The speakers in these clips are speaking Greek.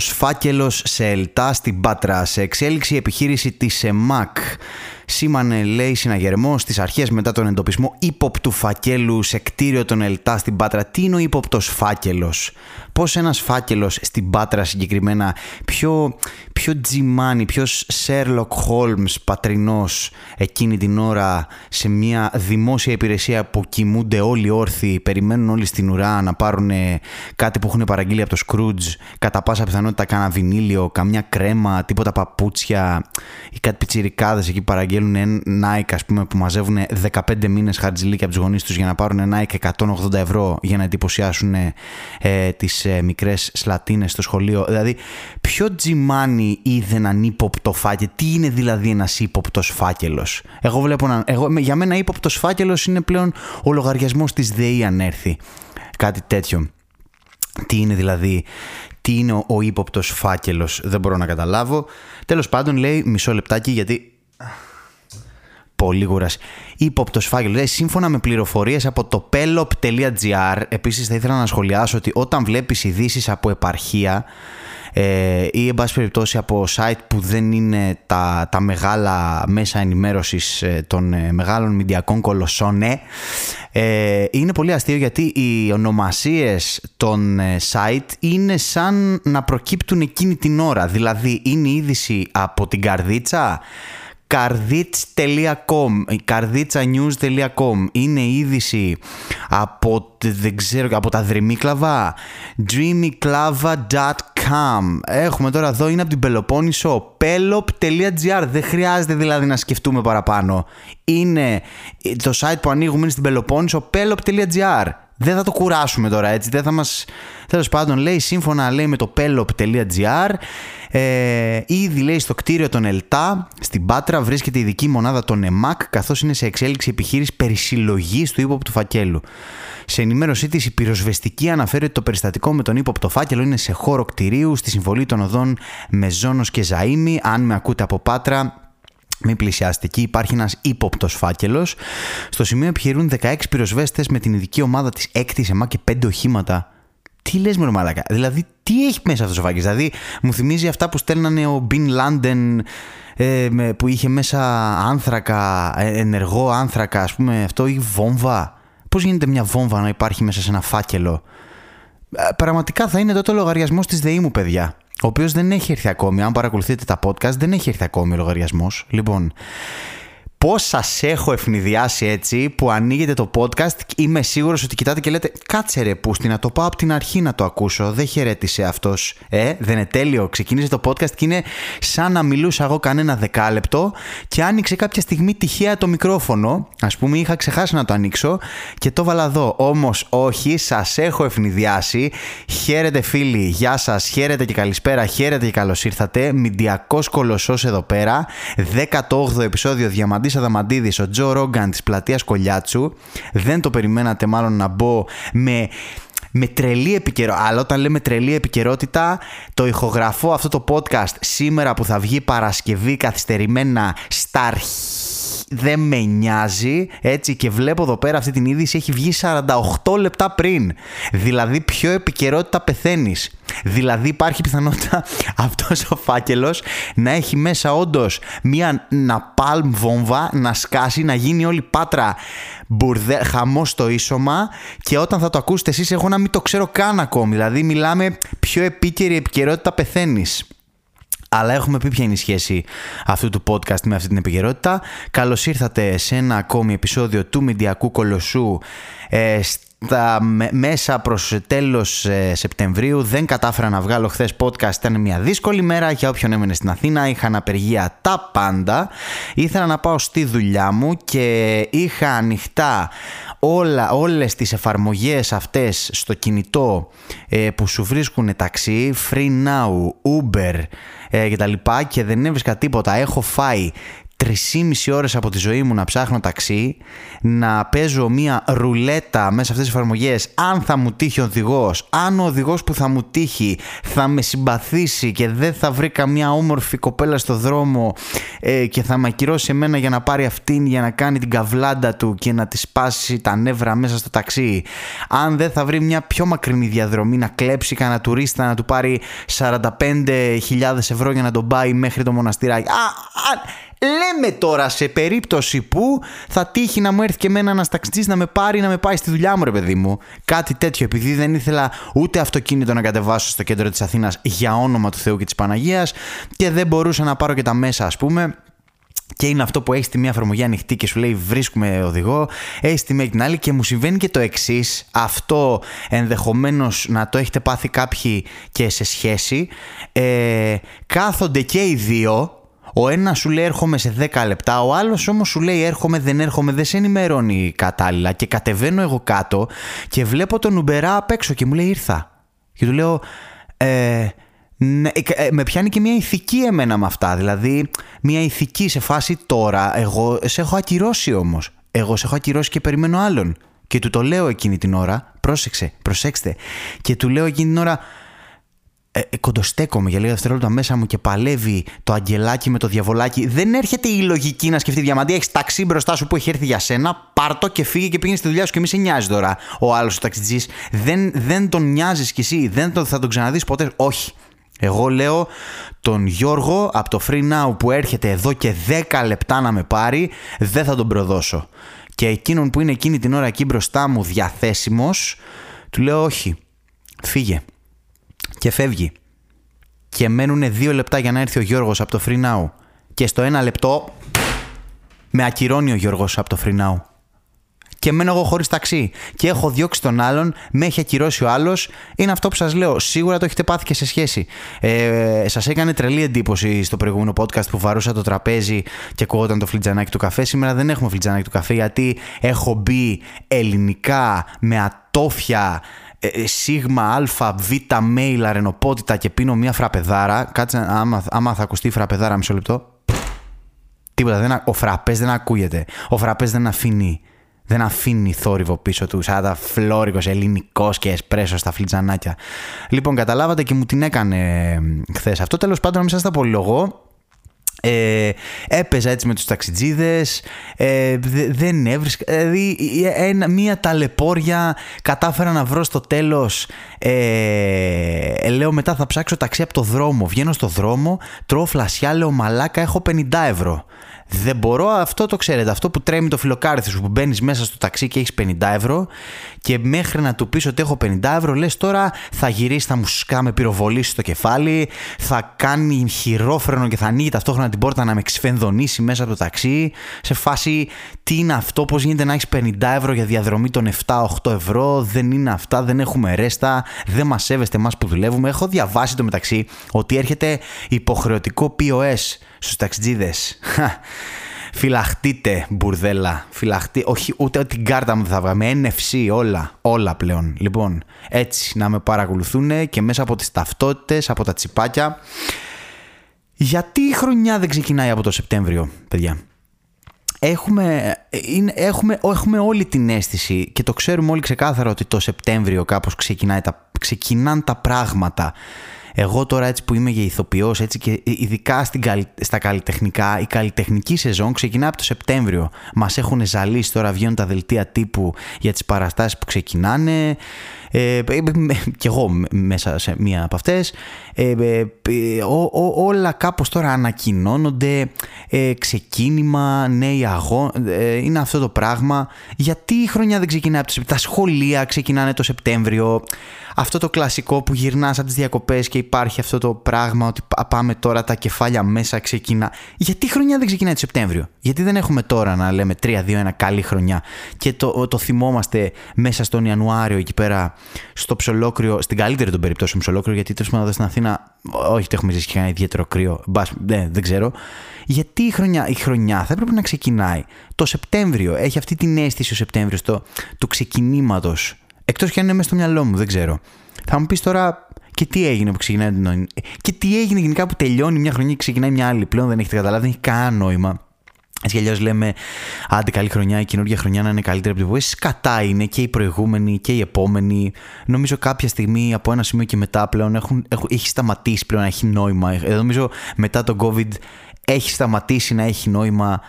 Ήποπτος φάκελος σε ελτά στην Πάτρα. Σε εξέλιξη επιχείρηση της ΕΜΑΚ. Σήμανε, λέει, συναγερμό στις αρχές μετά τον εντοπισμό ύποπτου φακέλου σε κτίριο των ΕΛΤΑ στην Πάτρα. Τι είναι ο ύποπτος φάκελος, Πώς ένας φάκελος στην Πάτρα συγκεκριμένα, πιο, πιο τζιμάνι, πιο Sherlock Holmes πατρινός εκείνη την ώρα σε μια δημόσια υπηρεσία που κοιμούνται όλοι όρθιοι, περιμένουν όλοι στην ουρά να πάρουν κάτι που έχουν παραγγείλει από το Scrooge, κατά πάσα πιθανότητα κάνα βινίλιο, καμιά κρέμα, τίποτα παπούτσια ή κάτι πιτσιρικάδες. Εκεί παραγγέλνουν στέλνουν Nike ας πούμε, που μαζεύουν 15 μήνες χαρτζηλίκια από τους γονείς τους για να πάρουν Nike 180 ευρώ για να εντυπωσιάσουν ε, τις ε, μικρές σλατίνες στο σχολείο. Δηλαδή, ποιο τζιμάνι είδε έναν ύποπτο φάκελο, τι είναι δηλαδή ένας ύποπτος φάκελος; Εγώ βλέπω να, εγώ, για μένα ύποπτος φάκελος είναι πλέον ο λογαριασμός της ΔΕΗ αν έρθει. Κάτι τέτοιο. Τι είναι δηλαδή, τι είναι ο, ο ύποπτος φάκελος, δεν μπορώ να καταλάβω. Τέλος πάντων λέει μισό λεπτάκι γιατί πολύ γούρας. Υπόπτο φάκελος. Δηλαδή, σύμφωνα με πληροφορίες από το pelop.gr, επίσης θα ήθελα να σχολιάσω ότι όταν βλέπεις ειδήσεις από επαρχία ε, ή εν πάση περιπτώσει από site που δεν είναι τα, τα μεγάλα μέσα ενημέρωσης ε, των ε, μεγάλων μηντιακών κολοσσών ε, είναι πολύ αστείο γιατί οι ονομασίες των ε, site είναι σαν να προκύπτουν εκείνη την ώρα δηλαδή είναι η είδηση από την καρδίτσα καρδίτς.com καρδίτσα.news.com είναι είδηση από, δεν ξέρω, από τα δρυμίκλαβα dreamyclava.com έχουμε τώρα εδώ είναι από την Πελοπόννησο pelop.gr δεν χρειάζεται δηλαδή να σκεφτούμε παραπάνω. Είναι το site που ανοίγουμε είναι στην Πελοπόννησο pelop.gr δεν θα το κουράσουμε τώρα έτσι. Δεν θα μας... Τέλος πάντων λέει σύμφωνα λέει με το pelop.gr ε, ήδη λέει στο κτίριο των ΕΛΤΑ στην Πάτρα βρίσκεται η ειδική μονάδα των ΕΜΑΚ καθώς είναι σε εξέλιξη επιχείρηση περισυλλογής του ύποπτου φακέλου. Σε ενημέρωσή της, η πυροσβεστική αναφέρει ότι το περιστατικό με τον ύποπτο φάκελο είναι σε χώρο κτηρίου στη συμβολή των οδών Μεζόνος και Ζαΐμι. Αν με ακούτε από Πάτρα, μην πλησιάσετε εκεί, υπάρχει ένας ύποπτος φάκελος. Στο σημείο επιχειρούν 16 πυροσβέστες με την ειδική ομάδα της 6η ΕΜΑ και 5 οχήματα. Τι λες, με μαλάκα; Δηλαδή, τι έχει μέσα αυτό ο φάκελο. Δηλαδή, μου θυμίζει αυτά που στέλνανε ο Μπιν Λάντεν ε, που είχε μέσα άνθρακα, ε, ενεργό άνθρακα, ας πούμε, αυτό ή βόμβα. Πώς γίνεται μια βόμβα να υπάρχει μέσα σε ένα φάκελο; Ε, πραγματικά θα είναι τότε ο λογαριασμός της ΔΕΗ μου, παιδιά ο οποίος δεν έχει έρθει ακόμη. Αν παρακολουθείτε τα podcast, δεν έχει έρθει ακόμη ο λογαριασμός. Λοιπόν, Πώς σας έχω ευνηδιάσει έτσι που ανοίγετε το podcast, είμαι σίγουρος ότι κοιτάτε και λέτε Κάτσε ρε Πούστη, να το πάω από την αρχή να το ακούσω. Δεν χαιρέτησε αυτός. Ε, δεν είναι τέλειο. Ξεκίνησε το podcast και είναι σαν να μιλούσα εγώ κανένα δεκάλεπτο και άνοιξε κάποια στιγμή τυχαία το μικρόφωνο. Α πούμε, είχα ξεχάσει να το ανοίξω και το βάλα εδώ. Όμως, όχι, σας έχω ευνηδιάσει. Χαίρετε φίλοι, γεια σας, χαίρετε και καλησπέρα, χαίρετε και καλώς ήρθατε. Μηντιακός κολοσσός εδώ πέρα. 18ο επεισόδιο Διαμαντής Αδαμαντίδης, ο Τζο Ρόγκαν της πλατείας Κολιάτσου. Δεν το περιμένατε μάλλον να μπω με με τρελή επικαιρότητα. Αλλά όταν λέμε τρελή επικαιρότητα, το ηχογραφώ αυτό το podcast σήμερα που θα βγει Παρασκευή καθυστερημένα στα αρχή δεν με νοιάζει, έτσι, και βλέπω εδώ πέρα αυτή την είδηση έχει βγει 48 λεπτά πριν. Δηλαδή, πιο επικαιρότητα πεθαίνεις. Δηλαδή, υπάρχει πιθανότητα αυτός ο φάκελος να έχει μέσα όντως μία ναπάλμ βόμβα να σκάσει, να γίνει όλη πάτρα μπουρδε, χαμό στο ίσωμα και όταν θα το ακούσετε εσείς εγώ να μην το ξέρω καν ακόμη. Δηλαδή μιλάμε πιο επίκαιρη επικαιρότητα πεθαίνεις αλλά έχουμε πει ποια είναι η σχέση αυτού του podcast με αυτή την επικαιρότητα. Καλώς ήρθατε σε ένα ακόμη επεισόδιο του Μηντιακού Κολοσσού ε, στα μέσα προς τέλος ε, Σεπτεμβρίου δεν κατάφερα να βγάλω χθες podcast. Ήταν μια δύσκολη μέρα για όποιον έμενε στην Αθήνα. Είχα απεργία τα πάντα. Ήθελα να πάω στη δουλειά μου και είχα ανοιχτά όλα, όλες τις εφαρμογές αυτές στο κινητό ε, που σου βρίσκουν ταξί Free Now, Uber ε, και τα λοιπά και δεν έβρισκα τίποτα. Έχω φάει 3,5 ώρες από τη ζωή μου να ψάχνω ταξί, να παίζω μία ρουλέτα μέσα σε αυτές τις εφαρμογές, αν θα μου τύχει ο οδηγός, αν ο οδηγός που θα μου τύχει θα με συμπαθήσει και δεν θα βρει καμιά όμορφη κοπέλα στο δρόμο ε, και θα με ακυρώσει εμένα για να πάρει αυτήν για να κάνει την καβλάντα του και να της σπάσει τα νεύρα μέσα στο ταξί. Αν δεν θα βρει μια πιο μακρινή διαδρομή να κλέψει κανένα τουρίστα να του πάρει 45.000 ευρώ για να τον πάει μέχρι το μοναστηράκι. Α, α, Λέμε τώρα σε περίπτωση που θα τύχει να μου έρθει και εμένα ένας ταξιτζής να με πάρει να με πάει στη δουλειά μου, ρε παιδί μου. Κάτι τέτοιο, επειδή δεν ήθελα ούτε αυτοκίνητο να κατεβάσω στο κέντρο της Αθήνας για όνομα του Θεού και της Παναγίας και δεν μπορούσα να πάρω και τα μέσα, ας πούμε. Και είναι αυτό που έχει τη μία εφαρμογή ανοιχτή και σου λέει βρίσκουμε οδηγό, έχει τη μία την άλλη και μου συμβαίνει και το εξής. Αυτό ενδεχομένως να το έχετε πάθει κάποιοι και σε σχέση. Ε, κάθονται και οι δύο ο ένας σου λέει έρχομαι σε 10 λεπτά, ο άλλος όμως σου λέει έρχομαι, δεν έρχομαι, δεν σε ενημερώνει κατάλληλα. Και κατεβαίνω εγώ κάτω και βλέπω τον Ουμπερά απ' έξω και μου λέει ήρθα. Και του λέω, ε, ναι, ε, ε, με πιάνει και μια ηθική εμένα με αυτά. Δηλαδή, μια ηθική σε φάση τώρα. Εγώ σε έχω ακυρώσει όμως. Εγώ σε έχω ακυρώσει και περιμένω άλλον. Και του το λέω εκείνη την ώρα. Πρόσεξε, προσέξτε. Και του λέω εκείνη την ώρα, ε, ε, κοντοστέκομαι για λίγα δευτερόλεπτα μέσα μου και παλεύει το αγγελάκι με το διαβολάκι. Δεν έρχεται η λογική να σκεφτεί διαμαντή. Έχεις ταξί μπροστά σου που έχει έρθει για σένα. Πάρτο και φύγει και πήγαινε στη δουλειά σου και μη σε νοιάζει τώρα ο άλλος ο ταξιτζής. Δεν, δεν τον νοιάζεις κι εσύ. Δεν το, θα τον ξαναδείς ποτέ. Όχι. Εγώ λέω τον Γιώργο από το Free Now που έρχεται εδώ και 10 λεπτά να με πάρει, δεν θα τον προδώσω. Και εκείνον που είναι εκείνη την ώρα εκεί μπροστά μου διαθέσιμος, του λέω όχι, φύγε και φεύγει. Και μένουν δύο λεπτά για να έρθει ο Γιώργος από το Free Now. Και στο ένα λεπτό με ακυρώνει ο Γιώργος από το Free Now. Και μένω εγώ χωρίς ταξί. Και έχω διώξει τον άλλον, με έχει ακυρώσει ο άλλος. Είναι αυτό που σας λέω. Σίγουρα το έχετε πάθει και σε σχέση. Ε, σας έκανε τρελή εντύπωση στο προηγούμενο podcast που βαρούσα το τραπέζι και ακούγονταν το φλιτζανάκι του καφέ. Σήμερα δεν έχουμε φλιτζανάκι του καφέ γιατί έχω μπει ελληνικά με ατόφια ε, ε, σίγμα, αλφα, β, μέιλ, αρενοπότητα και πίνω μια φραπεδάρα. Κάτσε, άμα, άμα θα ακουστεί η φραπεδάρα, μισό λεπτό. Τίποτα. Δεν, ο φραπές δεν ακούγεται. Ο φραπές δεν αφήνει. Δεν αφήνει θόρυβο πίσω του, σαν τα φλόρικος ελληνικός και εσπρέσο στα φλιτζανάκια. Λοιπόν, καταλάβατε και μου την έκανε χθες αυτό. Τέλος πάντων, μην σας τα πολυλογώ. Ε, έπαιζα έτσι με τους ταξιτζίδες ε, δεν έβρισκα δηλαδή ένα, μία ταλαιπώρια κατάφερα να βρω στο τέλος ε, λέω μετά θα ψάξω ταξί από το δρόμο βγαίνω στο δρόμο τρώω φλασιά λέω μαλάκα έχω 50 ευρώ δεν μπορώ, αυτό το ξέρετε. Αυτό που τρέμει το φιλοκάρι σου που μπαίνεις μέσα στο ταξί και έχεις 50 ευρώ και μέχρι να του πεις ότι έχω 50 ευρώ, λες τώρα θα γυρίσει, θα μου σκάμε πυροβολήσει στο κεφάλι, θα κάνει χειρόφρενο και θα ανοίγει ταυτόχρονα την πόρτα να με ξεφενδονήσει μέσα από το ταξί. Σε φάση τι είναι αυτό, πώς γίνεται να έχεις 50 ευρώ για διαδρομή των 7-8 ευρώ, δεν είναι αυτά, δεν έχουμε ρέστα, δεν μας σέβεστε εμάς που δουλεύουμε. Έχω διαβάσει το μεταξύ ότι έρχεται υποχρεωτικό POS στους ταξιτζίδες. Φυλαχτείτε, μπουρδέλα. Φυλαχτεί. Όχι, ούτε την κάρτα μου δεν θα βγάλω. Με NFC, όλα. Όλα πλέον. Λοιπόν, έτσι να με παρακολουθούν και μέσα από τις ταυτότητες, από τα τσιπάκια. Γιατί η χρονιά δεν ξεκινάει από το Σεπτέμβριο, παιδιά; Έχουμε, είναι, έχουμε, έχουμε όλη την αίσθηση και το ξέρουμε όλοι ξεκάθαρα ότι το Σεπτέμβριο κάπως ξεκινάει τα, ξεκινάνε τα πράγματα εγώ τώρα έτσι που είμαι για ηθοποιός, έτσι και ειδικά στην, στα καλλιτεχνικά, η καλλιτεχνική σεζόν ξεκινά από το Σεπτέμβριο. Μας έχουν ζαλίσει τώρα, βγαίνουν τα δελτία τύπου για τις παραστάσεις που ξεκινάνε. Ε, και εγώ μέσα σε μία από αυτές. Ε, ε, όλα κάπως τώρα ανακοινώνονται ε, ξεκίνημα, νέοι αγώνες ε, είναι αυτό το πράγμα. Γιατί η χρονιά δεν ξεκινάει από το Σεπτέμβριο τα σχολεία ξεκινάνε το Σεπτέμβριο. Αυτό το κλασικό που γυρνάς από τις διακοπές και υπάρχει αυτό το πράγμα ότι πάμε τώρα τα κεφάλια μέσα ξεκινά. Γιατί η χρονιά δεν ξεκινάει το Σεπτέμβριο; Γιατί δεν έχουμε τώρα να λέμε 3-2-1 καλή χρονιά και το, το θυμόμαστε μέσα στον Ιανουάριο εκεί πέρα στο ψολόκριο, στην καλύτερη των περιπτώσεων ψολόκριο, γιατί τέλος πάντων εδώ στην Αθήνα, όχι ότι έχουμε ζήσει και κανένα ιδιαίτερο κρύο, μπας, ναι, δεν ξέρω. Γιατί η χρονιά, η χρονιά θα έπρεπε να ξεκινάει το Σεπτέμβριο. Έχει αυτή την αίσθηση ο Σεπτέμβριος του ξεκινήματος. Εκτός και αν είναι μέσα στο μυαλό μου, δεν ξέρω. Θα μου πεις τώρα και τι έγινε που ξεκινάει την Και τι έγινε γενικά που τελειώνει μια χρονιά και ξεκινάει μια άλλη. Πλέον δεν έχετε καταλάβει, δεν έχει κανένα νόημα. Έτσι κι αλλιώς λέμε, άντε καλή χρονιά, η καινούργια χρονιά να είναι καλύτερη από την προηγούμενη. Κατά είναι και η προηγούμενη και η επόμενη. Νομίζω κάποια στιγμή από ένα σημείο και μετά πλέον έχουν, έχουν, έχει σταματήσει πλέον να έχει νόημα. Ε, νομίζω μετά το COVID έχει σταματήσει να έχει νόημα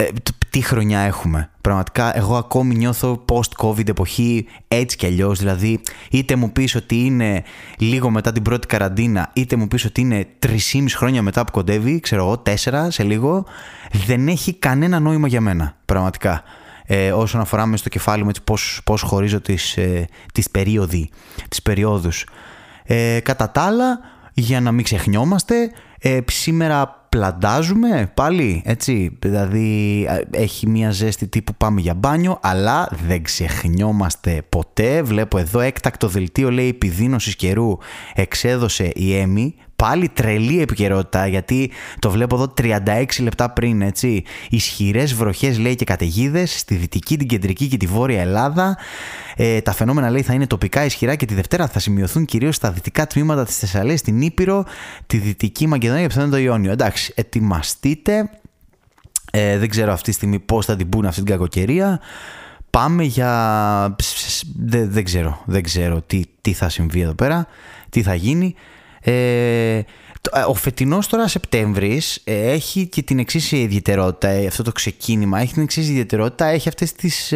ε, τι χρονιά έχουμε; Πραγματικά εγώ ακόμη νιώθω post-COVID εποχή έτσι κι αλλιώς. Δηλαδή είτε μου πεις ότι είναι λίγο μετά την πρώτη καραντίνα είτε μου πεις ότι είναι 3,5 χρόνια μετά που κοντεύει, ξέρω εγώ, 4 σε λίγο, δεν έχει κανένα νόημα για μένα. Πραγματικά. Ε, όσον αφορά μες στο κεφάλι μου πώς, πώς χωρίζω τις, ε, τις, περίοδοι, τις περιόδους. Ε, κατά τα άλλα, για να μην ξεχνιόμαστε, ε, σήμερα πλαντάζουμε πάλι, έτσι. Δηλαδή έχει μια ζέστη τύπου πάμε για μπάνιο, αλλά δεν ξεχνιόμαστε ποτέ. Βλέπω εδώ έκτακτο δελτίο λέει επιδείνωσης καιρού εξέδωσε η Έμι πάλι τρελή επικαιρότητα γιατί το βλέπω εδώ 36 λεπτά πριν έτσι. Ισχυρές βροχές λέει και καταιγίδες στη δυτική, την κεντρική και τη βόρεια Ελλάδα. Ε, τα φαινόμενα λέει θα είναι τοπικά ισχυρά και τη Δευτέρα θα σημειωθούν κυρίως στα δυτικά τμήματα της Θεσσαλίας, στην Ήπειρο, τη Δυτική Μακεδονία και πιθανόν το Ιόνιο. Εντάξει ετοιμαστείτε. Ε, δεν ξέρω αυτή τη στιγμή πώς θα την πούνε αυτή την κακοκαιρία. Πάμε για... Δεν, δεν ξέρω, δεν ξέρω τι, τι θα συμβεί εδώ πέρα, τι θα γίνει. Ε, ε, ο φετινός τώρα Σεπτέμβρης ε, έχει και την εξής ιδιαιτερότητα, ε, αυτό το ξεκίνημα έχει την εξής ιδιαιτερότητα, έχει, αυτές τις,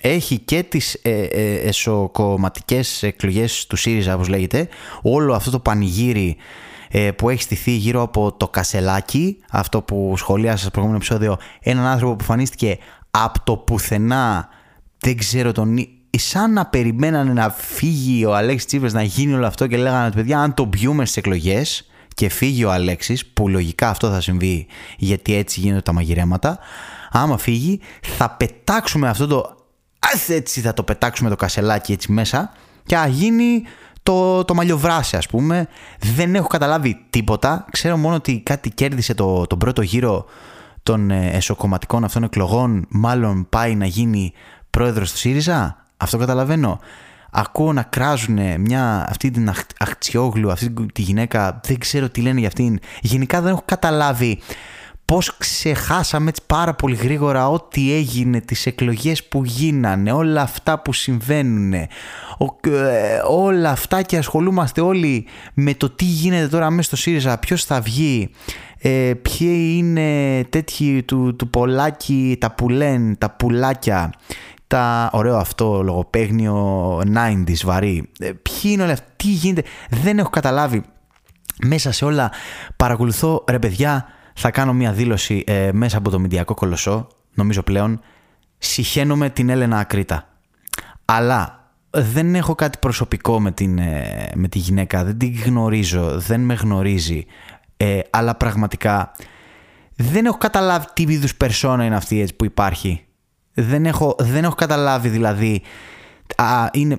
έχει και τις ε, εσωκομματικές εκλογές του ΣΥΡΙΖΑ όπως λέγεται, όλο αυτό το πανηγύρι που έχει στηθεί γύρω από το Κασελάκι, αυτό που σχολίασα στο προηγούμενο επεισόδιο, έναν άνθρωπο που φανίστηκε από το πουθενά, δεν ξέρω τον σαν να περιμένανε να φύγει ο Αλέξης Τσίπρας να γίνει όλο αυτό και λέγανε ότι παιδιά αν το μπιούμε στις εκλογές και φύγει ο Αλέξης που λογικά αυτό θα συμβεί γιατί έτσι γίνονται τα μαγειρέματα άμα φύγει θα πετάξουμε αυτό το έτσι θα το πετάξουμε το κασελάκι έτσι μέσα και θα γίνει το, το μαλλιοβράσι ας πούμε. Δεν έχω καταλάβει τίποτα. Ξέρω μόνο ότι κάτι κέρδισε το, τον πρώτο γύρο των ε, εσωκομματικών αυτών εκλογών. Μάλλον πάει να γίνει πρόεδρος του ΣΥΡΙΖΑ αυτό καταλαβαίνω. Ακούω να κράζουν μια, αυτή την αχτσιόγλου, αυτή τη γυναίκα, δεν ξέρω τι λένε για αυτήν. Γενικά δεν έχω καταλάβει πώς ξεχάσαμε έτσι πάρα πολύ γρήγορα ό,τι έγινε, τις εκλογές που γίνανε, όλα αυτά που συμβαίνουν, ε, όλα αυτά και ασχολούμαστε όλοι με το τι γίνεται τώρα μέσα στο ΣΥΡΙΖΑ, ποιος θα βγει, ε, ποιοι είναι τέτοιοι του, του πολλάκι, τα που τα πουλάκια, τα ωραίο αυτό λογοπαίγνιο 90s βαρύ. Ε, ποιοι είναι όλα αυτά, τι γίνεται, δεν έχω καταλάβει. Μέσα σε όλα παρακολουθώ, ρε παιδιά, θα κάνω μια δήλωση ε, μέσα από το Μηντιακό Κολοσσό, νομίζω πλέον, συχαίνομαι την Έλενα Ακρίτα. Αλλά δεν έχω κάτι προσωπικό με, την, ε, με τη γυναίκα, δεν την γνωρίζω, δεν με γνωρίζει, αλλά πραγματικά δεν έχω καταλάβει τι είδους περσόνα είναι αυτή που υπάρχει δεν έχω, δεν έχω καταλάβει δηλαδή α, είναι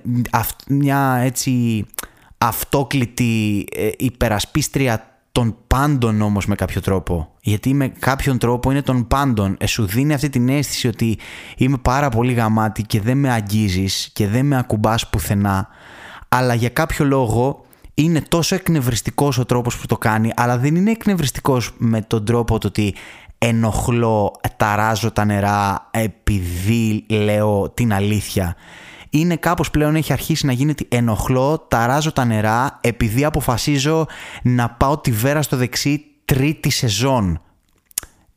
μια έτσι αυτόκλητη ε, υπερασπίστρια των πάντων όμως με κάποιο τρόπο. Γιατί με κάποιον τρόπο είναι των πάντων. Ε, σου δίνει αυτή την αίσθηση ότι είμαι πάρα πολύ γαμάτη και δεν με αγγίζεις και δεν με ακουμπάς πουθενά. Αλλά για κάποιο λόγο είναι τόσο εκνευριστικός ο τρόπος που το κάνει, αλλά δεν είναι εκνευριστικός με τον τρόπο το ότι ενοχλώ, ταράζω τα νερά επειδή λέω την αλήθεια. Είναι κάπως πλέον έχει αρχίσει να γίνεται ενοχλώ, ταράζω τα νερά επειδή αποφασίζω να πάω τη βέρα στο δεξί τρίτη σεζόν.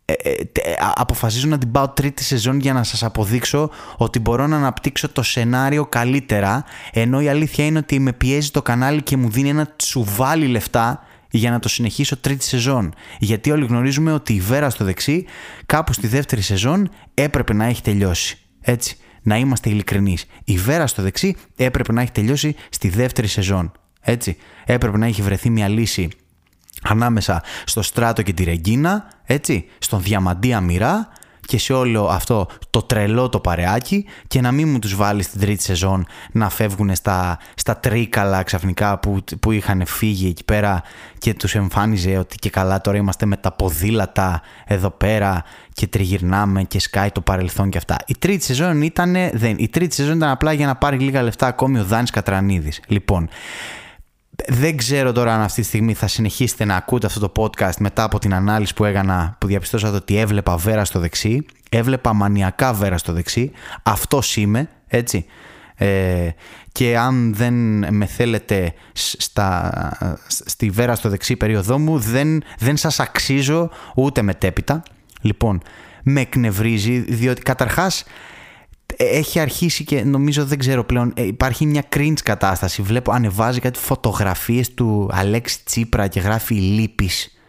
Ε, ε, ε, αποφασίζω να την πάω τρίτη σεζόν για να σας αποδείξω ότι μπορώ να αναπτύξω το σενάριο καλύτερα ενώ η αλήθεια είναι ότι με πιέζει το κανάλι και μου δίνει ένα τσουβάλι λεφτά για να το συνεχίσω τρίτη σεζόν. Γιατί όλοι γνωρίζουμε ότι η Βέρα στο δεξί κάπου στη δεύτερη σεζόν έπρεπε να έχει τελειώσει. Έτσι, να είμαστε ειλικρινείς. Η Βέρα στο δεξί έπρεπε να έχει τελειώσει στη δεύτερη σεζόν. Έτσι, έπρεπε να έχει βρεθεί μια λύση ανάμεσα στο Στράτο και τη Ρεγκίνα, έτσι, στον Διαμαντία Μοιρά και σε όλο αυτό το τρελό το παρεάκι και να μην μου τους βάλει στην τρίτη σεζόν να φεύγουν στα, στα τρίκαλα ξαφνικά που, που είχαν φύγει εκεί πέρα και τους εμφάνιζε ότι και καλά τώρα είμαστε με τα ποδήλατα εδώ πέρα και τριγυρνάμε και σκάει το παρελθόν και αυτά. Η τρίτη σεζόν ήταν, δεν, η τρίτη σεζόν ήταν απλά για να πάρει λίγα λεφτά ακόμη ο Δάνης Κατρανίδης. Λοιπόν, δεν ξέρω τώρα αν αυτή τη στιγμή θα συνεχίσετε να ακούτε αυτό το podcast μετά από την ανάλυση που έκανα που διαπιστώσατε ότι έβλεπα βέρα στο δεξί. Έβλεπα μανιακά βέρα στο δεξί. Αυτός είμαι, έτσι. Ε, και αν δεν με θέλετε στα, στη βέρα στο δεξί περίοδό μου δεν, δεν σας αξίζω ούτε μετέπειτα. Λοιπόν, με εκνευρίζει διότι καταρχάς έχει αρχίσει και νομίζω δεν ξέρω πλέον ε, υπάρχει μια cringe κατάσταση. Βλέπω ανεβάζει κάτι φωτογραφίες του Αλέξη Τσίπρα και γράφει λύπης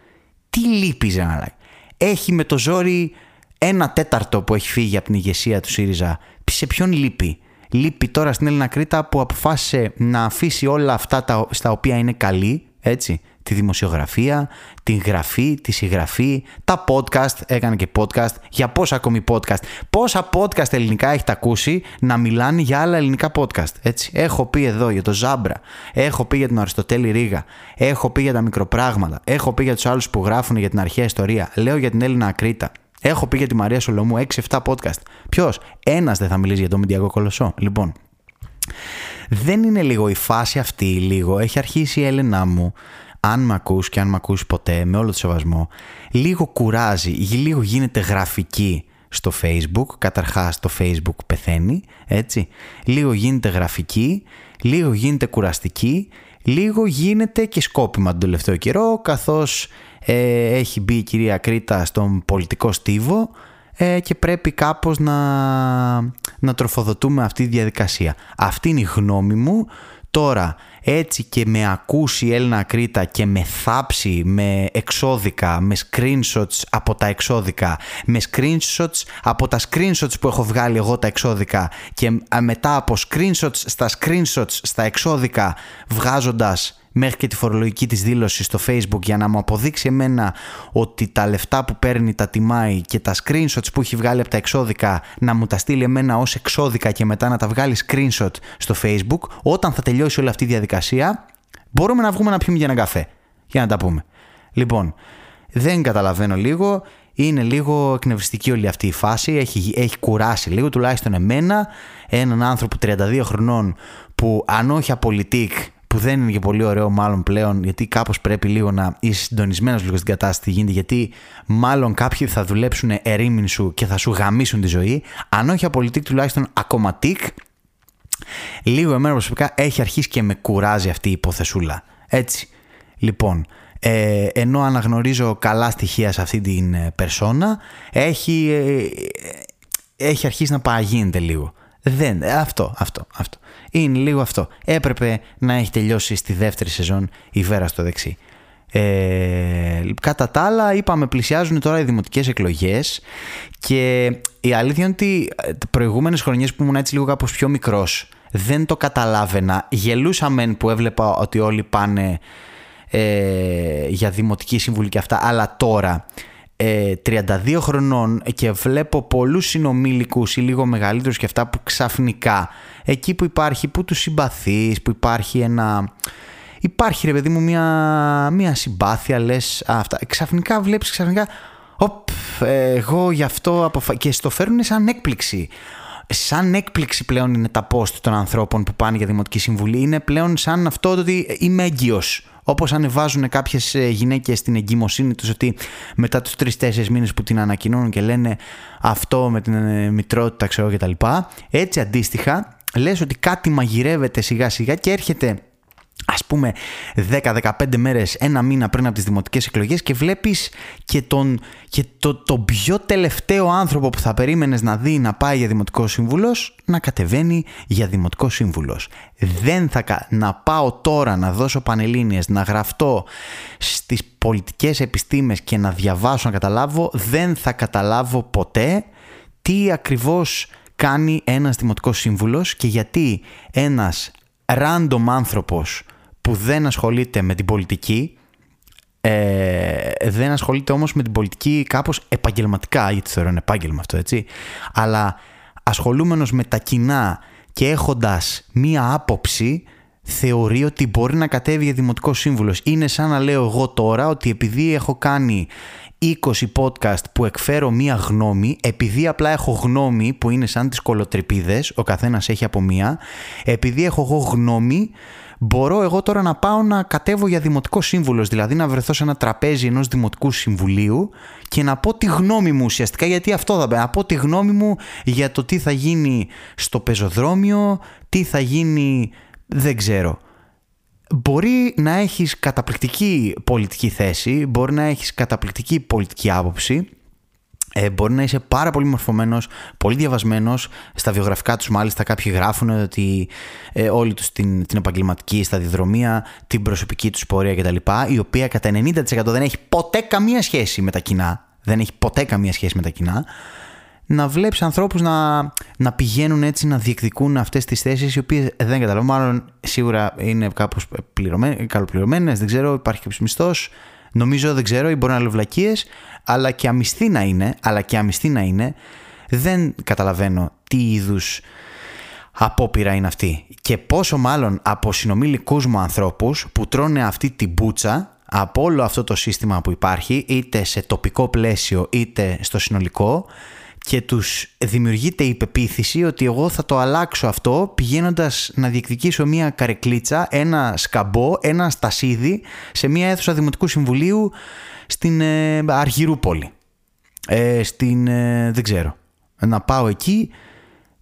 τι λύπης ρε έχει με το ζόρι ένα τέταρτο που έχει φύγει από την ηγεσία του ΣΥΡΙΖΑ. Σε ποιον λείπει λείπει τώρα στην Έλληνα Κρήτα που αποφάσισε να αφήσει όλα αυτά τα, στα οποία είναι καλή έτσι τη δημοσιογραφία, την γραφή, τη συγγραφή, τα podcast, έκανε και podcast. Για πόσα ακόμη podcast. Πόσα podcast ελληνικά έχετε ακούσει να μιλάνε για άλλα ελληνικά podcast. Έτσι. Έχω πει εδώ για το Ζάμπρα, έχω πει για τον Αριστοτέλη Ρίγα, έχω πει για τα μικροπράγματα, έχω πει για τους άλλους που γράφουν για την αρχαία ιστορία, λέω για την Έλληνα Ακρίτα. Έχω πει για τη Μαρία Σολομού 6-7 podcast. Ποιος, ένας δεν θα μιλήσει για το Μηντιακό Κολοσσό. Λοιπόν, δεν είναι λίγο η φάση αυτή, λίγο. Έχει αρχίσει η Έλενά μου αν με ακούς και αν με ακούς ποτέ, με όλο το σεβασμό, λίγο κουράζει, λίγο γίνεται γραφική στο facebook, καταρχάς το facebook πεθαίνει, έτσι, λίγο γίνεται γραφική, λίγο γίνεται κουραστική, λίγο γίνεται και σκόπιμα τον τελευταίο καιρό, καθώς ε, έχει μπει η κυρία Κρήτα στον πολιτικό στίβο ε, και πρέπει κάπως να, να τροφοδοτούμε αυτή τη διαδικασία. Αυτή είναι η γνώμη μου. Τώρα, έτσι και με ακούσει η Έλληνα Κρήτα και με θάψει με εξώδικα, με screenshots από τα εξώδικα, με screenshots από τα screenshots που έχω βγάλει εγώ τα εξώδικα και μετά από screenshots στα screenshots στα εξώδικα βγάζοντας μέχρι και τη φορολογική της δήλωση στο facebook για να μου αποδείξει εμένα ότι τα λεφτά που παίρνει τα τιμάει και τα screenshots που έχει βγάλει από τα εξώδικα να μου τα στείλει εμένα ως εξώδικα και μετά να τα βγάλει screenshot στο facebook όταν θα τελειώσει όλη αυτή η διαδικασία μπορούμε να βγούμε να πιούμε για ένα καφέ. Για να τα πούμε. Λοιπόν δεν καταλαβαίνω λίγο. Είναι λίγο εκνευριστική όλη αυτή η φάση, έχει, έχει κουράσει λίγο τουλάχιστον εμένα, έναν άνθρωπο 32 χρονών που αν όχι απολυτικ που δεν είναι και πολύ ωραίο μάλλον πλέον, γιατί κάπως πρέπει λίγο να είσαι συντονισμένος λίγο στην κατάσταση γίνεται, γιατί μάλλον κάποιοι θα δουλέψουν ερήμην σου και θα σου γαμίσουν τη ζωή. Αν όχι απολυτικ, τουλάχιστον ακομματικ, λίγο εμένα προσωπικά έχει αρχίσει και με κουράζει αυτή η υποθεσούλα. Έτσι. Λοιπόν, ε, ενώ αναγνωρίζω καλά στοιχεία σε αυτή την ε, περσόνα, έχει, ε, έχει αρχίσει να παραγίνεται λίγο. Δεν, αυτό, αυτό, αυτό. Είναι λίγο αυτό. Έπρεπε να έχει τελειώσει στη δεύτερη σεζόν η Βέρα στο δεξί. Ε, κατά τα άλλα είπαμε πλησιάζουν τώρα οι δημοτικές εκλογές και η αλήθεια είναι ότι ε, τι προηγούμενες χρονιές που ήμουν έτσι λίγο κάπως πιο μικρός δεν το καταλάβαινα. Γελούσα μεν που έβλεπα ότι όλοι πάνε ε, για δημοτική συμβουλή και αυτά αλλά τώρα 32 ε, χρονών και βλέπω πολλούς συνομήλικους ή λίγο μεγαλύτερους και αυτά που ξαφνικά εκεί που υπάρχει, που τους συμπαθείς, που υπάρχει ένα... Υπάρχει ρε παιδί μου μια, μια συμπάθεια, λες αυτά. Ξαφνικά βλέπεις ξαφνικά, οπ, εγώ γι' αυτό αποφα... και στο φέρνουν σαν έκπληξη. Σαν έκπληξη πλέον είναι τα post των ανθρώπων που πάνε για Δημοτική Συμβουλή. Είναι πλέον σαν αυτό ότι είμαι έγκυος. Όπως ανεβάζουν κάποιες γυναίκες στην εγκυμοσύνη τους ότι μετά τους τρει-τέσσερι μήνες που την ανακοινώνουν και λένε αυτό με την ε, μητρότητα, ξέρω κτλ. Έτσι αντίστοιχα, λες ότι κάτι μαγειρεύεται σιγά σιγά και έρχεται ας πούμε 10-15 μέρες, ένα μήνα πριν από τις δημοτικές εκλογές και βλέπεις και, τον, και το, το πιο τελευταίο άνθρωπο που θα περίμενες να δει να πάει για δημοτικό σύμβουλος να κατεβαίνει για δημοτικό σύμβουλος. Δεν θα να πάω τώρα να δώσω πανελλήνιες, να γραφτώ στις πολιτικές επιστήμες και να διαβάσω να καταλάβω, δεν θα καταλάβω ποτέ τι ακριβώς κάνει ένας δημοτικός σύμβουλος και γιατί ένας random άνθρωπος που δεν ασχολείται με την πολιτική ε, δεν ασχολείται όμως με την πολιτική κάπως επαγγελματικά γιατί θεωρώ είναι επάγγελμα αυτό έτσι αλλά ασχολούμενος με τα κοινά και έχοντας μία άποψη θεωρεί ότι μπορεί να κατέβει για δημοτικό σύμβουλος. Είναι σαν να λέω εγώ τώρα ότι επειδή έχω κάνει 20 podcast που εκφέρω μία γνώμη, επειδή απλά έχω γνώμη που είναι σαν τις κολοτρυπίδες, ο καθένας έχει από μία, επειδή έχω εγώ γνώμη, μπορώ εγώ τώρα να πάω να κατέβω για δημοτικό σύμβουλος, δηλαδή να βρεθώ σε ένα τραπέζι ενός δημοτικού συμβουλίου και να πω τη γνώμη μου ουσιαστικά, γιατί αυτό θα πει, να πω τη γνώμη μου για το τι θα γίνει στο πεζοδρόμιο, τι θα γίνει, δεν ξέρω. Μπορεί να έχεις καταπληκτική πολιτική θέση, μπορεί να έχεις καταπληκτική πολιτική άποψη, ε, μπορεί να είσαι πάρα πολύ μορφωμένος, πολύ διαβασμένος. Στα βιογραφικά τους μάλιστα κάποιοι γράφουν ότι ε, όλοι τους την, την επαγγελματική σταδιοδρομία, την προσωπική τους πορεία κτλ. Η οποία κατά 90% δεν έχει ποτέ καμία σχέση με τα κοινά. Δεν έχει ποτέ καμία σχέση με τα κοινά να βλέπεις ανθρώπους να, να πηγαίνουν έτσι να διεκδικούν αυτές τις θέσεις οι οποίες δεν καταλαβαίνω, μάλλον σίγουρα είναι κάπως καλοπληρωμένες, δεν ξέρω, υπάρχει κάποιος μισθός, νομίζω δεν ξέρω ή μπορεί να λέω αλλά και αμυστή να είναι, αλλά και αμυστή να είναι, δεν καταλαβαίνω τι είδους απόπειρα είναι αυτή. Και πόσο μάλλον από συνομιλικούς μου ανθρώπους που τρώνε αυτή την μπούτσα από όλο αυτό το σύστημα που υπάρχει, είτε σε τοπικό πλαίσιο είτε στο συνολικό, και τους δημιουργείται η πεποίθηση ότι εγώ θα το αλλάξω αυτό πηγαίνοντας να διεκδικήσω μια καρεκλίτσα, ένα σκαμπό, ένα στασίδι σε μια αίθουσα Δημοτικού Συμβουλίου στην ε, Αργυρούπολη. Ε, στην, ε, δεν ξέρω. Να πάω εκεί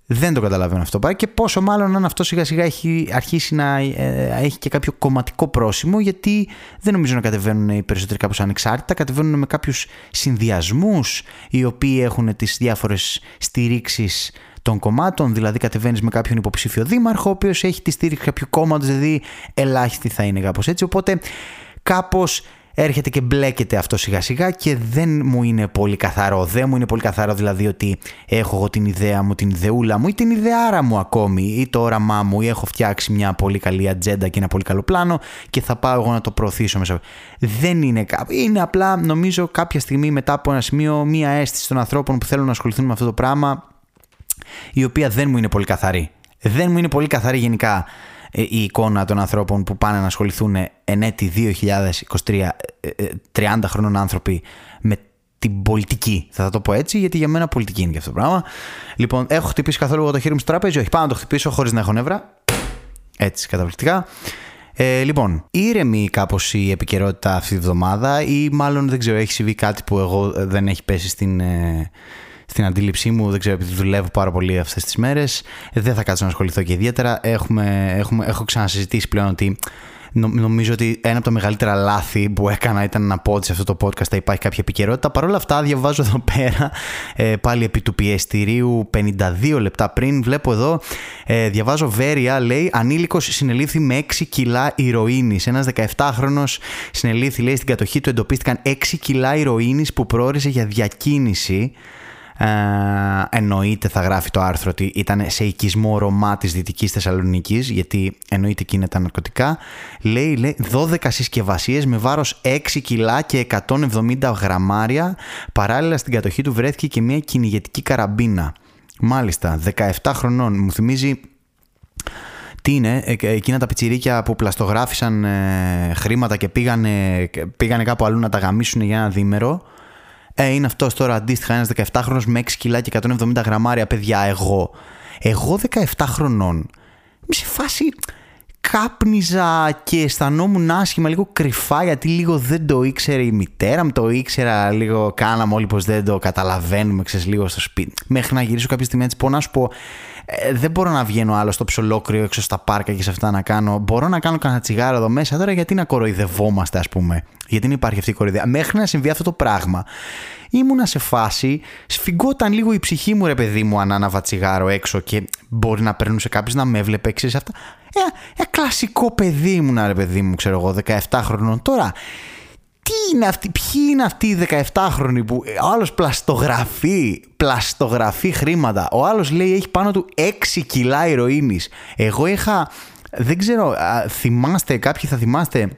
δεν το καταλαβαίνω αυτό. Πάει και πόσο μάλλον αν αυτό σιγά σιγά έχει αρχίσει να ε, έχει και κάποιο κομματικό πρόσημο γιατί δεν νομίζω να κατεβαίνουν οι περισσότεροι κάπως ανεξάρτητα, κατεβαίνουν με κάποιους συνδυασμούς οι οποίοι έχουν τις διάφορες στηρίξεις των κομμάτων, δηλαδή κατεβαίνεις με κάποιον υποψήφιο δήμαρχο, ο οποίος έχει τη στήριξη κάποιου κόμματος, δηλαδή ελάχιστη θα είναι κάπως έτσι. Οπότε κάπως έρχεται και μπλέκεται αυτό σιγά σιγά και δεν μου είναι πολύ καθαρό. Δεν μου είναι πολύ καθαρό δηλαδή ότι έχω εγώ την ιδέα μου, την ιδεούλα μου ή την ιδεάρα μου ακόμη ή το όραμά μου ή έχω φτιάξει μια πολύ καλή ατζέντα και ένα πολύ καλό πλάνο και θα πάω εγώ να το προωθήσω μέσα. Δεν είναι κάπου. Είναι απλά νομίζω κάποια στιγμή μετά από ένα σημείο μια αίσθηση των ανθρώπων που θέλουν να ασχοληθούν με αυτό το πράγμα η οποία δεν μου είναι πολύ καθαρή. Δεν μου είναι πολύ καθαρή γενικά ε, η εικόνα των ανθρώπων που πάνε να ασχοληθούν εν έτη 2023 30 χρονών άνθρωποι με την πολιτική. Θα το πω έτσι, γιατί για μένα πολιτική είναι και αυτό το πράγμα. Λοιπόν, έχω χτυπήσει καθόλου εγώ το χέρι μου στο τραπέζι. Όχι, πάω να το χτυπήσω χωρίς να έχω νεύρα. Έτσι, καταπληκτικά. Ε, λοιπόν, ήρεμη κάπως η επικαιρότητα αυτή τη βδομάδα, ή μάλλον δεν ξέρω, έχει συμβεί κάτι που εγώ δεν έχει πέσει στην, ε, στην αντίληψή μου, δεν ξέρω, επειδή δουλεύω πάρα πολύ αυτές τις μέρες. Δεν θα κάτσω να ασχοληθώ και ιδιαίτερα. Έχουμε, έχουμε, έχω ξανασυζητήσει πλέον ότι νομίζω ότι ένα από τα μεγαλύτερα λάθη που έκανα ήταν να πω ότι σε αυτό το podcast θα υπάρχει κάποια επικαιρότητα. Παρ' όλα αυτά, διαβάζω εδώ πέρα ε, πάλι επί του πιεστηρίου 52 λεπτά πριν. Βλέπω εδώ, ε, διαβάζω Βέρεια, λέει ανήλικος συνελήφθη με 6 κιλά ηρωίνης. Ένας 17χρονο συνελήφθη, λέει, στην κατοχή του εντοπίστηκαν 6 κιλά ηρωίνης που προόρισε για διακίνηση. Ε, εννοείται θα γράφει το άρθρο ότι ήταν σε οικισμό Ρωμά της Δυτικής Θεσσαλονίκης γιατί εννοείται εκεί είναι τα ναρκωτικά. Λέει, λέει 12 συσκευασίες με βάρος 6 κιλά και 170 γραμμάρια. Παράλληλα στην κατοχή του βρέθηκε και μια κυνηγετική καραμπίνα μάλιστα 17 χρονών. Μου θυμίζει τι είναι, ε, εκείνα τα πιτσιρίκια που πλαστογράφησαν ε, χρήματα και πήγανε, πήγανε κάπου αλλού να τα γαμίσουν για ένα δίμερο ε, είναι αυτός τώρα αντίστοιχα ένας 17χρονο με 6 κιλά και 170 γραμμάρια, παιδιά, εγώ. Εγώ 17 χρονών. Είμαι σε φάση κάπνιζα και αισθανόμουν άσχημα λίγο κρυφά γιατί λίγο δεν το ήξερε η μητέρα μου, το ήξερα λίγο, κάναμε όλοι πως δεν το καταλαβαίνουμε, ξέρεις, λίγο στο σπίτι. Μέχρι να γυρίσω κάποια στιγμή έτσι, πω να σου πω, ε, δεν μπορώ να βγαίνω άλλο στο ψολόκριο έξω στα πάρκα και σε αυτά να κάνω. Μπορώ να κάνω κανένα τσιγάρο εδώ μέσα τώρα γιατί να κοροϊδευόμαστε, ας πούμε; Γιατί δεν υπάρχει αυτή η κοροϊδία; Μέχρι να συμβεί αυτό το πράγμα, ήμουνα σε φάση, σφιγγόταν λίγο η ψυχή μου, ρε παιδί μου, αν άναβα τσιγάρο έξω και μπορεί να περνούσε κάποιος να με έβλεπε, ξέρεις αυτά. Ε, ε, κλασικό παιδί ήμουν, ρε παιδί μου, ξέρω εγώ, 17 χρονών. Τώρα, τι είναι αυτή, ποιοι είναι αυτοί οι 17χρονοι που ο άλλος πλαστογραφεί, πλαστογραφεί χρήματα. Ο άλλος λέει έχει πάνω του 6 κιλά ηρωίνης. Εγώ είχα, δεν ξέρω, θυμάστε, κάποιοι θα θυμάστε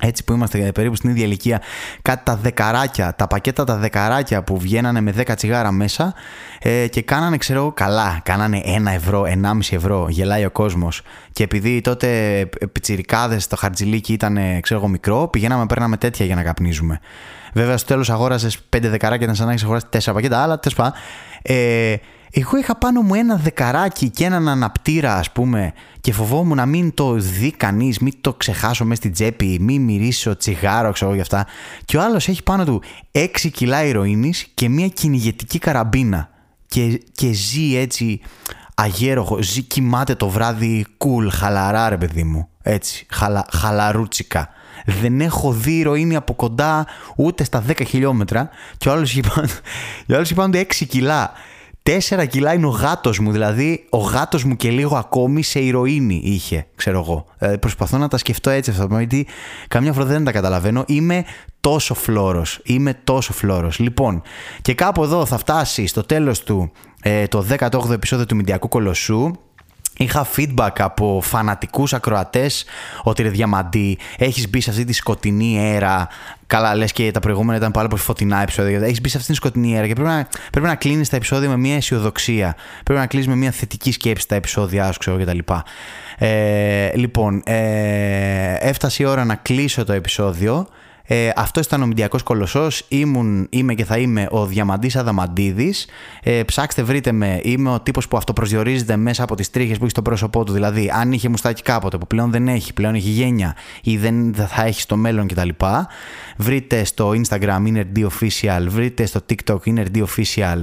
έτσι που είμαστε περίπου στην ίδια ηλικία, κάτι τα δεκαράκια, τα πακέτα τα δεκαράκια που βγαίνανε με 10 τσιγάρα μέσα ε, και κάνανε, ξέρω εγώ, καλά. Κάνανε 1 ευρώ, 1,5 ευρώ, γελάει ο κόσμος. Και επειδή τότε πιτσιρικάδες το χαρτζιλίκι ήταν, ξέρω εγώ, μικρό, πηγαίναμε, παίρναμε τέτοια για να καπνίζουμε. Βέβαια, στο τέλος αγόρασε 5 δεκαράκια, ήταν σαν να έχεις αγοράσει 4 πακέτα, αλλά τέλος πάντων. Ε, εγώ είχα πάνω μου ένα δεκαράκι και έναν αναπτήρα, ας πούμε, και φοβόμουν να μην το δει κανείς, μην το ξεχάσω μέσα στην τσέπη, μην μυρίσω τσιγάρο, ξέρω για αυτά. Και ο άλλος έχει πάνω του 6 κιλά ηρωίνης και μια κυνηγετική καραμπίνα. Και, και ζει έτσι αγέροχο, ζει, κοιμάται το βράδυ cool, χαλαρά ρε παιδί μου. Έτσι, χαλα, χαλαρούτσικα. Δεν έχω δει ηρωίνη από κοντά ούτε στα 10 χιλιόμετρα και ο άλλος έχει πάνω 6 κιλά. Τέσσερα κιλά είναι ο γάτος μου. Δηλαδή, ο γάτος μου και λίγο ακόμη σε ηρωίνη είχε, ξέρω εγώ. Δηλαδή, προσπαθώ να τα σκεφτώ έτσι αυτά. Γιατί καμιά φορά δεν τα καταλαβαίνω. Είμαι τόσο φλόρο. Είμαι τόσο φλόρο. Λοιπόν, και κάπου εδώ θα φτάσει στο τέλος του ε, το 18ο επεισόδιο του Μηντιακού Κολοσσού. Είχα feedback από φανατικούς ακροατές ότι ρε Διαμαντή έχεις μπει σε αυτή τη σκοτεινή αέρα. Καλά λες και τα προηγούμενα ήταν πάρα πολύ φωτεινά επεισόδια. Έχεις μπει σε αυτή τη σκοτεινή αέρα και πρέπει να, πρέπει να κλείνεις τα επεισόδια με μια αισιοδοξία. Πρέπει να κλείνεις με μια θετική σκέψη τα επεισόδια σου ξέρω κτλ ε, Λοιπόν, ε, έφτασε η ώρα να κλείσω το επεισόδιο ε, αυτό ήταν ο Μηντιακός Κολοσσός. Ήμουν, είμαι και θα είμαι ο Διαμαντής Αδαμαντίδης. Ε, ψάξτε, βρείτε με. Είμαι ο τύπος που αυτοπροσδιορίζεται μέσα από τις τρίχες που έχει στο πρόσωπό του. Δηλαδή, αν είχε μουστάκι κάποτε που πλέον δεν έχει, πλέον έχει γένεια ή δεν θα έχει στο μέλλον κτλ. Βρείτε στο Instagram NRD Official, βρείτε στο TikTok NRD Official,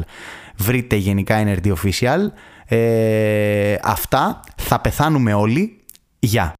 βρείτε γενικά NRD Official. Ε, αυτά θα πεθάνουμε όλοι. Γεια.